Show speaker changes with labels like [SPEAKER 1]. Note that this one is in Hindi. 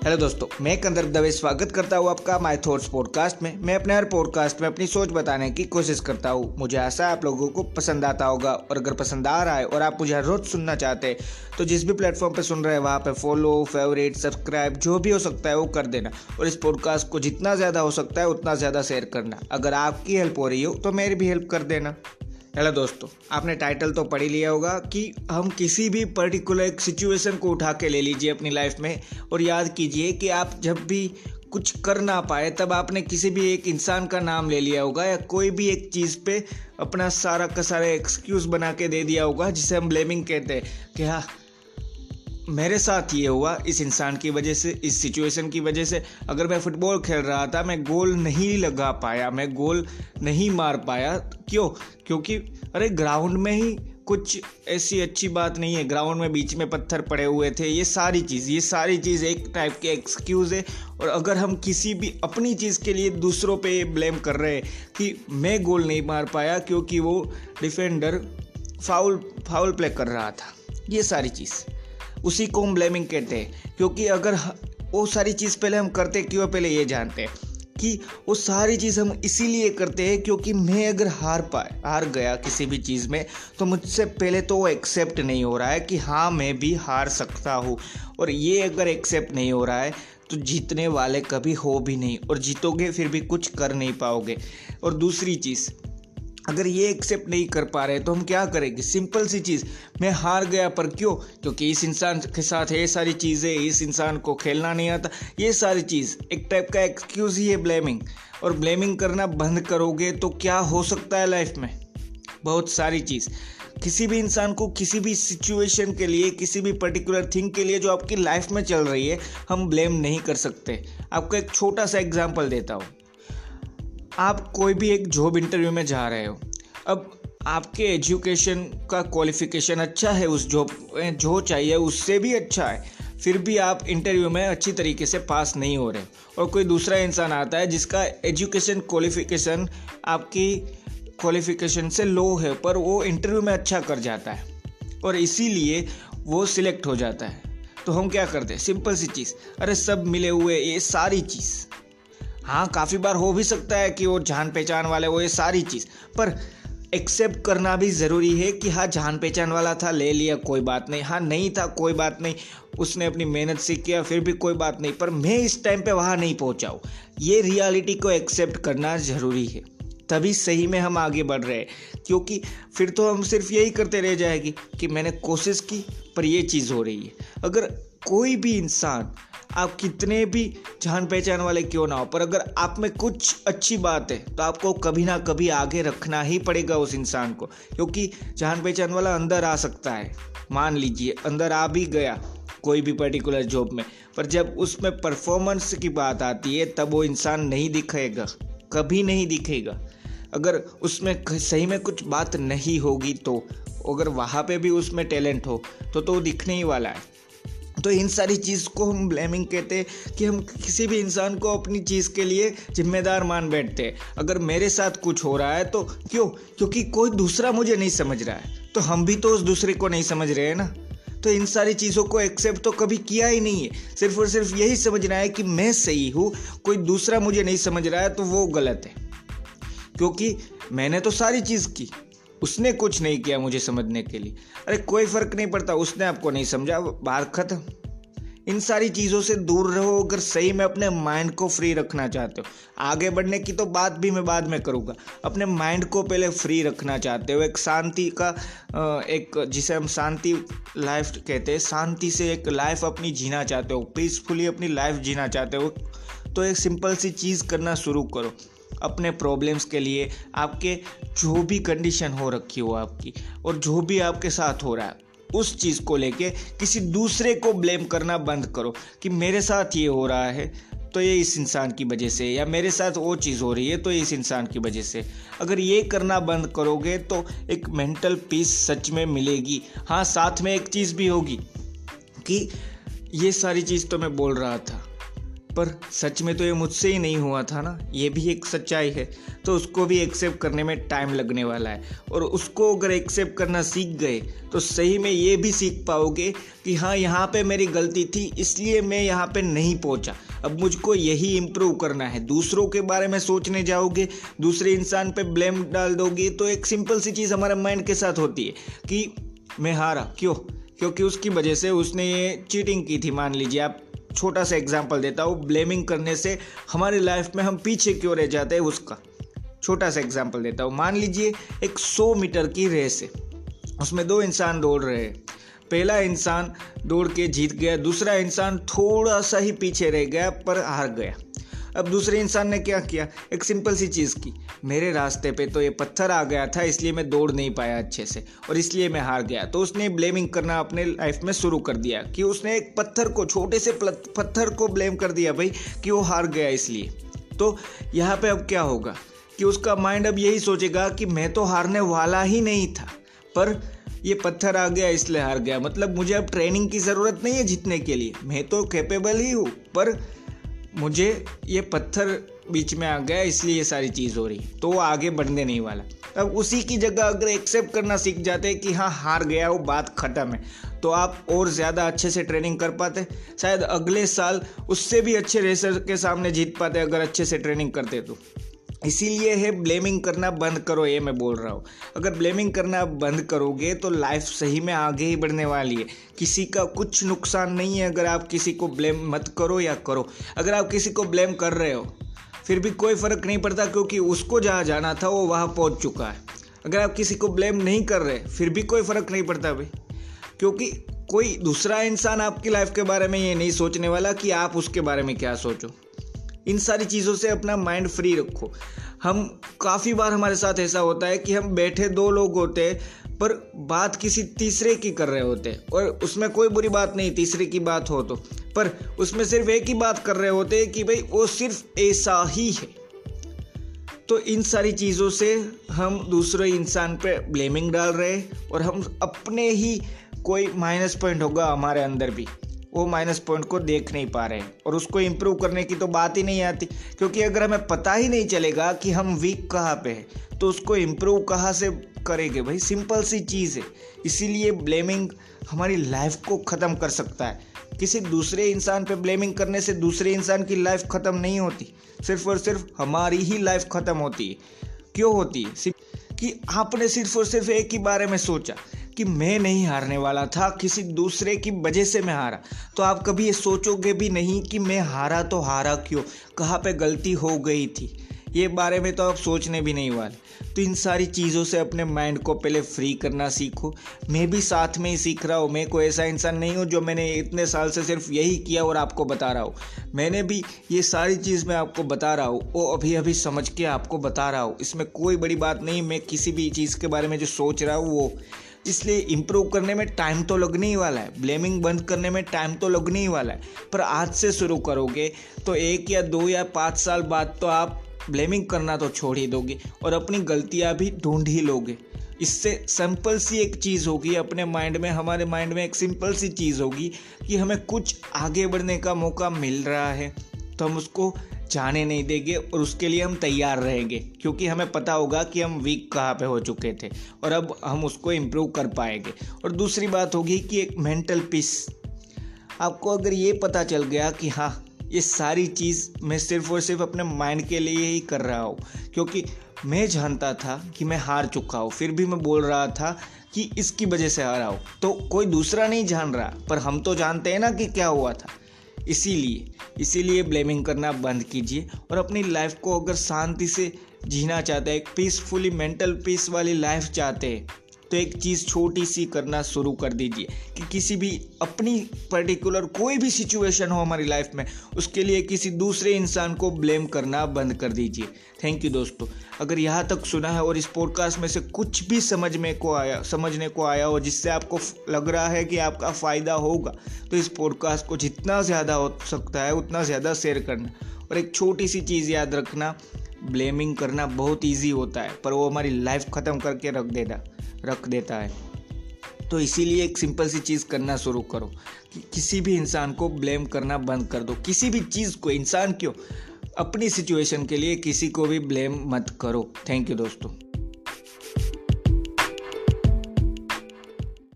[SPEAKER 1] हेलो दोस्तों, मैं कंदर दवे स्वागत करता हूँ आपका माय थॉट्स पॉडकास्ट में। मैं अपने हर पॉडकास्ट में अपनी सोच बताने की कोशिश करता हूँ। मुझे आशा है आप लोगों को पसंद आता होगा और अगर पसंद आ रहा है और आप मुझे हर रोज सुनना चाहते हैं तो जिस भी प्लेटफॉर्म पर सुन रहे हैं, वहाँ पर फॉलो फेवरेट सब्सक्राइब जो भी हो सकता है, वो कर देना। और इस पॉडकास्ट को जितना ज़्यादा हो सकता है, उतना ज़्यादा शेयर करना। अगर आपकी हेल्प हो रही हो तो मेरी भी हेल्प कर देना। हेलो दोस्तों, आपने टाइटल तो पढ़ ही लिया होगा कि हम किसी भी पर्टिकुलर एक सिचुएशन को उठा के ले लीजिए अपनी लाइफ में और याद कीजिए कि आप जब भी कुछ कर ना पाए, तब आपने किसी भी एक इंसान का नाम ले लिया होगा या कोई भी एक चीज़ पे अपना सारा का सारा एक्सक्यूज़ बना के दे दिया होगा, जिसे हम ब्लेमिंग कहते हैं कि हाँ मेरे साथ ये हुआ, इस इंसान की वजह से, इस सिचुएशन की वजह से। अगर मैं फुटबॉल खेल रहा था, मैं गोल नहीं लगा पाया, मैं गोल नहीं मार पाया। क्यों? क्योंकि, अरे ग्राउंड में ही कुछ ऐसी अच्छी बात नहीं है। ग्राउंड में बीच में पत्थर पड़े हुए थे, ये सारी चीज़, ये सारी चीज़ एक टाइप के एक्सक्यूज़ है। और अगर हम किसी भी अपनी चीज़ के लिए दूसरों पे ब्लेम कर रहे हैं कि मैं गोल नहीं मार पाया, क्योंकि वो डिफेंडर फाउल फाउल प्ले कर रहा था। ये सारी चीज़। उसी को हम ब्लेमिंग कहते हैं। क्योंकि अगर वो सारी चीज़ पहले हम करते क्यों पहले ये जानते हैं? कि वो सारी चीज़ हम इसीलिए करते हैं क्योंकि मैं अगर हार पाए, हार गया किसी भी चीज़ में तो मुझसे पहले तो वो एक्सेप्ट नहीं हो रहा है कि हाँ मैं भी हार सकता हूँ। और ये अगर एक्सेप्ट नहीं हो रहा है तो जीतने वाले कभी हो भी नहीं, और जीतोगे फिर भी कुछ कर नहीं पाओगे। और दूसरी चीज़ अगर ये एक्सेप्ट नहीं कर पा रहे तो हम क्या करेंगे? सिंपल सी चीज़, मैं हार गया, पर क्यों? क्योंकि इस इंसान के साथ ये सारी चीज़ें, इस इंसान को खेलना नहीं आता। ये सारी चीज़, एक टाइप का एक्सक्यूज़ ही है ब्लेमिंग और ब्लेमिंग करना बंद करोगे तो क्या हो सकता है लाइफ में? बहुत सारी चीज़। किसी भी इंसान को किसी भी सिचुएशन के लिए, किसी भी पर्टिकुलर थिंग के लिए जो आपकी लाइफ में चल रही है, हम ब्लेम नहीं कर सकते। आपको एक छोटा सा एग्ज़ाम्पल देता हूँ। आप कोई भी एक जॉब इंटरव्यू में जा रहे हो, अब आपके एजुकेशन का क्वालिफिकेशन अच्छा है उस जॉब जो चाहिए उससे भी अच्छा है, फिर भी आप इंटरव्यू में अच्छी तरीके से पास नहीं हो रहे और कोई दूसरा इंसान आता है जिसका एजुकेशन क्वालिफिकेशन आपकी क्वालिफिकेशन से लो है, पर वो इंटरव्यू में अच्छा कर जाता है, और इसीलिए वो सिलेक्ट हो जाता है। तो हम क्या करते हैं? सिंपल सी चीज़, अरे सब मिले हुए, ये सारी चीज़। हाँ काफ़ी बार हो भी सकता है कि वो जान पहचान वाले, वो ये सारी चीज़। पर एक्सेप्ट करना भी ज़रूरी है कि हाँ जान पहचान वाला था, ले लिया, कोई बात नहीं। हाँ नहीं था, कोई बात नहीं। उसने अपनी मेहनत से किया, फिर भी कोई बात नहीं। पर मैं इस टाइम पे वहाँ नहीं पहुँचाऊँ ये रियलिटी को एक्सेप्ट करना ज़रूरी है। तभी सही में हम आगे बढ़ रहे हैं। क्योंकि फिर तो हम सिर्फ़ यही करते रह जाएगी कि मैंने कोशिश की, पर ये चीज़ हो रही है। अगर कोई भी इंसान आप कितने भी जान पहचान वाले क्यों ना हो, पर अगर आप में कुछ अच्छी बात है तो आपको कभी ना कभी आगे रखना ही पड़ेगा उस इंसान को, क्योंकि जान पहचान वाला अंदर आ सकता है। मान लीजिए, अंदर आ भी गया कोई भी पर्टिकुलर जॉब में, पर जब उसमें परफॉर्मेंस की बात आती है, तब वो इंसान नहीं दिखेगा, कभी नहीं दिखेगा। अगर उसमें सही में कुछ बात नहीं होगी तो अगर वहाँ पे भी उसमें टैलेंट हो तो तो दिखने ही वाला है। तो इन सारी चीज़ को हम ब्लेमिंग कहते हैं कि हम किसी भी इंसान को अपनी चीज़ के लिए जिम्मेदार मान बैठते हैं। अगर मेरे साथ कुछ हो रहा है तो क्यों? क्योंकि कोई दूसरा मुझे नहीं समझ रहा है। तो हम भी तो उस दूसरे को नहीं समझ रहे हैं ना। तो इन सारी चीज़ों को एक्सेप्ट तो कभी किया ही नहीं है। सिर्फ़ और सिर्फ़ यही समझना है कि मैं सही हूँ, कोई दूसरा मुझे नहीं समझ रहा है तो वो गलत है। क्योंकि मैंने तो सारी चीज़ की। उसने कुछ नहीं किया मुझे समझने के लिए। अरे, कोई फ़र्क नहीं पड़ता, उसने आपको नहीं समझा बात ख़त्म। इन सारी चीज़ों से दूर रहो, अगर सही में अपने माइंड को फ्री रखना चाहते हो। आगे बढ़ने की तो बात भी मैं बाद में करूँगा। अपने माइंड को पहले फ्री रखना चाहते हो। एक शांति का एक जिसे हम शांति लाइफ कहते हैं, शांति से एक लाइफ अपनी जीना चाहते हो। पीसफुली अपनी लाइफ जीना चाहते हो। तो एक सिंपल सी चीज़ करना शुरू करो। अपने प्रॉब्लम्स के लिए आपके जो भी कंडीशन हो रखी हो आपकी और जो भी आपके साथ हो रहा है, उस चीज़ को लेके किसी दूसरे को ब्लेम करना बंद करो कि मेरे साथ ये हो रहा है तो ये इस इंसान की वजह से, या मेरे साथ वो चीज़ हो रही है तो ये इस इंसान की वजह से। अगर ये करना बंद करोगे तो एक मेंटल पीस सच में मिलेगी। हाँ साथ में एक चीज़ भी होगी कि ये सारी चीज़ तो मैं बोल रहा था। पर सच में तो ये मुझसे ही नहीं हुआ था ना, ये भी एक सच्चाई है तो उसको भी एक्सेप्ट करने में टाइम लगने वाला है। और उसको अगर एक्सेप्ट करना सीख गए तो सही में ये भी सीख पाओगे कि हाँ यहाँ पे मेरी गलती थी, इसलिए मैं यहाँ पे नहीं पहुँचा। अब मुझको यही इम्प्रूव करना है। दूसरों के बारे में सोचने जाओगे, दूसरे इंसान पे ब्लेम डाल दोगे तो एक सिंपल सी चीज़ हमारे माइंड के साथ होती है कि मैं हारा। क्यों? क्योंकि उसकी वजह से उसने ये चीटिंग की थी, मान लीजिए आप छोटा सा एग्ज़ाम्पल देता हूँ। ब्लेमिंग करने से हमारी लाइफ में हम पीछे क्यों रह जाते हैं उसका। छोटा सा एग्ज़ाम्पल देता हूँ। मान लीजिए एक सौ मीटर की रेस है। उसमें दो इंसान दौड़ रहे हैं। पहला इंसान दौड़ के जीत गया, दूसरा इंसान थोड़ा सा ही पीछे रह गया पर हार गया। अब दूसरे इंसान ने क्या किया? एक सिंपल सी चीज़ की। मेरे रास्ते पे तो ये पत्थर आ गया था, इसलिए मैं दौड़ नहीं पाया अच्छे से, और इसलिए मैं हार गया। तो उसने ब्लेमिंग करना अपने लाइफ में शुरू कर दिया कि उसने एक पत्थर को, छोटे से पत्थर को ब्लेम कर दिया भाई, कि वो हार गया इसलिए। तो यहाँ पे अब क्या होगा? कि उसका माइंड अब यही सोचेगा कि मैं तो हारने वाला ही नहीं था, पर ये पत्थर आ गया, इसलिए हार गया। मतलब मुझे अब ट्रेनिंग की ज़रूरत नहीं है जीतने के लिए। मैं तो कैपेबल ही हूँ, पर मुझे ये पत्थर बीच में आ गया, इसलिए ये सारी चीज़ हो रही। तो वो आगे बढ़ने नहीं वाला। अब उसी की जगह अगर एक्सेप्ट करना सीख जाते कि हाँ हार गया, वो बात ख़त्म है। तो आप और ज़्यादा अच्छे से ट्रेनिंग कर पाते। शायद अगले साल उससे भी अच्छे रेसर के सामने जीत पाते अगर अच्छे से ट्रेनिंग करते तो। इसीलिए है ब्लेमिंग करना बंद करो, ये मैं बोल रहा हूँ। अगर ब्लेमिंग करना बंद करोगे तो लाइफ सही में आगे ही बढ़ने वाली है। किसी का कुछ नुकसान नहीं है अगर आप किसी को ब्लेम मत करो या करो। अगर आप किसी को ब्लेम कर रहे हो, फिर भी कोई फ़र्क नहीं पड़ता क्योंकि उसको जहाँ जाना था, वो वहाँ पहुँच चुका है। अगर आप किसी को ब्लेम नहीं कर रहे, फिर भी कोई फ़र्क नहीं पड़ता भाई। क्योंकि कोई दूसरा इंसान आपकी लाइफ के बारे में ये नहीं सोचने वाला कि आप उसके बारे में क्या सोचो। इन सारी चीज़ों से अपना माइंड फ्री रखो। हम, काफ़ी बार हमारे साथ ऐसा होता है कि हम बैठे दो लोग होते हैं, पर बात किसी तीसरे की कर रहे होते और उसमें कोई बुरी बात नहीं, तीसरे की बात हो तो। पर उसमें सिर्फ़ एक ही बात कर रहे होते कि भाई, वो सिर्फ़ ऐसा ही है। तो इन सारी चीज़ों से हम दूसरे इंसान पे ब्लेमिंग डाल रहे और हम अपने ही कोई माइनस पॉइंट होगा हमारे अंदर भी। वो माइनस पॉइंट को देख नहीं पा रहे हैं। और उसको इम्प्रूव करने की तो बात ही नहीं आती। क्योंकि अगर हमें पता ही नहीं चलेगा कि हम वीक कहाँ पे हैं तो उसको इम्प्रूव कहाँ से करेंगे? भाई सिंपल सी चीज़ है। इसीलिए ब्लेमिंग हमारी लाइफ को ख़त्म कर सकता है। किसी दूसरे इंसान पे ब्लेमिंग करने से दूसरे इंसान की लाइफ ख़त्म नहीं होती। सिर्फ़ और सिर्फ़ हमारी ही लाइफ ख़त्म होती है। क्यों होती है? कि आपने सिर्फ़ और सिर्फ़ एक ही बारे में सोचा कि मैं नहीं हारने वाला था, किसी दूसरे की वजह से मैं हारा। तो आप कभी ये सोचोगे भी नहीं कि मैं हारा तो हारा क्यों? कहाँ पे गलती हो गई थी? ये बारे में तो आप सोचने भी नहीं, वाले। तो इन सारी चीज़ों से अपने माइंड को पहले फ्री करना सीखो। मैं भी साथ में ही सीख रहा हूँ। मैं कोई ऐसा इंसान नहीं हूँ जो मैंने इतने साल से सिर्फ़ यही किया और आपको बता रहा हूँ। मैंने भी ये सारी चीज़ मैं आपको बता रहा हूँ। वो अभी अभी समझ के आपको बता रहा हूँ। इसमें कोई बड़ी बात नहीं, मैं किसी भी चीज़ के बारे में जो सोच रहा हूँ, वो। इसलिए इम्प्रूव करने में टाइम तो लगने ही वाला है। ब्लेमिंग बंद करने में टाइम तो लगने ही वाला है। पर आज से शुरू करोगे तो एक या दो या पाँच साल बाद तो आप ब्लेमिंग करना तो छोड़ ही दोगे और अपनी गलतियाँ भी ढूंढ ही लोगे। इससे सिंपल सी एक चीज़ होगी, अपने माइंड में, हमारे माइंड में एक सिंपल सी चीज़ होगी कि हमें कुछ आगे बढ़ने का मौका मिल रहा है तो हम उसको जाने नहीं देंगे और उसके लिए हम तैयार रहेंगे, क्योंकि हमें पता होगा कि हम वीक कहाँ पे हो चुके थे और अब हम उसको इम्प्रूव कर पाएँगे। और दूसरी बात होगी कि एक मेंटल पीस आपको अगर ये पता चल गया कि हाँ ये सारी चीज़ मैं सिर्फ़ और सिर्फ़ अपने माइंड के लिए ही कर रहा हूँ। क्योंकि मैं जानता था कि मैं हार चुका हूँ। फिर भी मैं बोल रहा था कि इसकी वजह से हारा हूँ। तो कोई दूसरा नहीं जान रहा। पर हम तो जानते हैं ना कि क्या हुआ था। इसीलिए इसीलिए ब्लेमिंग करना बंद कीजिए। और अपनी लाइफ को अगर शांति से जीना चाहते हैं, एक पीसफुली मेंटल पीस वाली लाइफ चाहते हैं तो एक चीज़ छोटी सी करना शुरू कर दीजिए कि किसी भी अपनी पर्टिकुलर कोई भी सिचुएशन हो हमारी लाइफ में, उसके लिए किसी दूसरे इंसान को ब्लेम करना बंद कर दीजिए। थैंक यू दोस्तों। अगर यहाँ तक सुना है और इस पॉडकास्ट में से कुछ भी समझ में को आया, समझने को आया हो, जिससे आपको लग रहा है कि आपका फ़ायदा होगा तो इस पॉडकास्ट को जितना ज़्यादा हो सकता है, उतना ज़्यादा शेयर करना। और एक छोटी सी चीज़ याद रखना ब्लेमिंग करना बहुत ईजी होता है, पर वो हमारी लाइफ ख़त्म करके रख देता रख देता है। तो इसीलिए एक सिंपल सी चीज़ करना शुरू करो। कि किसी भी इंसान को ब्लेम करना बंद कर दो। किसी भी चीज़ को, इंसान क्यों? अपनी सिचुएशन के लिए किसी को भी ब्लेम मत करो। थैंक यू दोस्तों।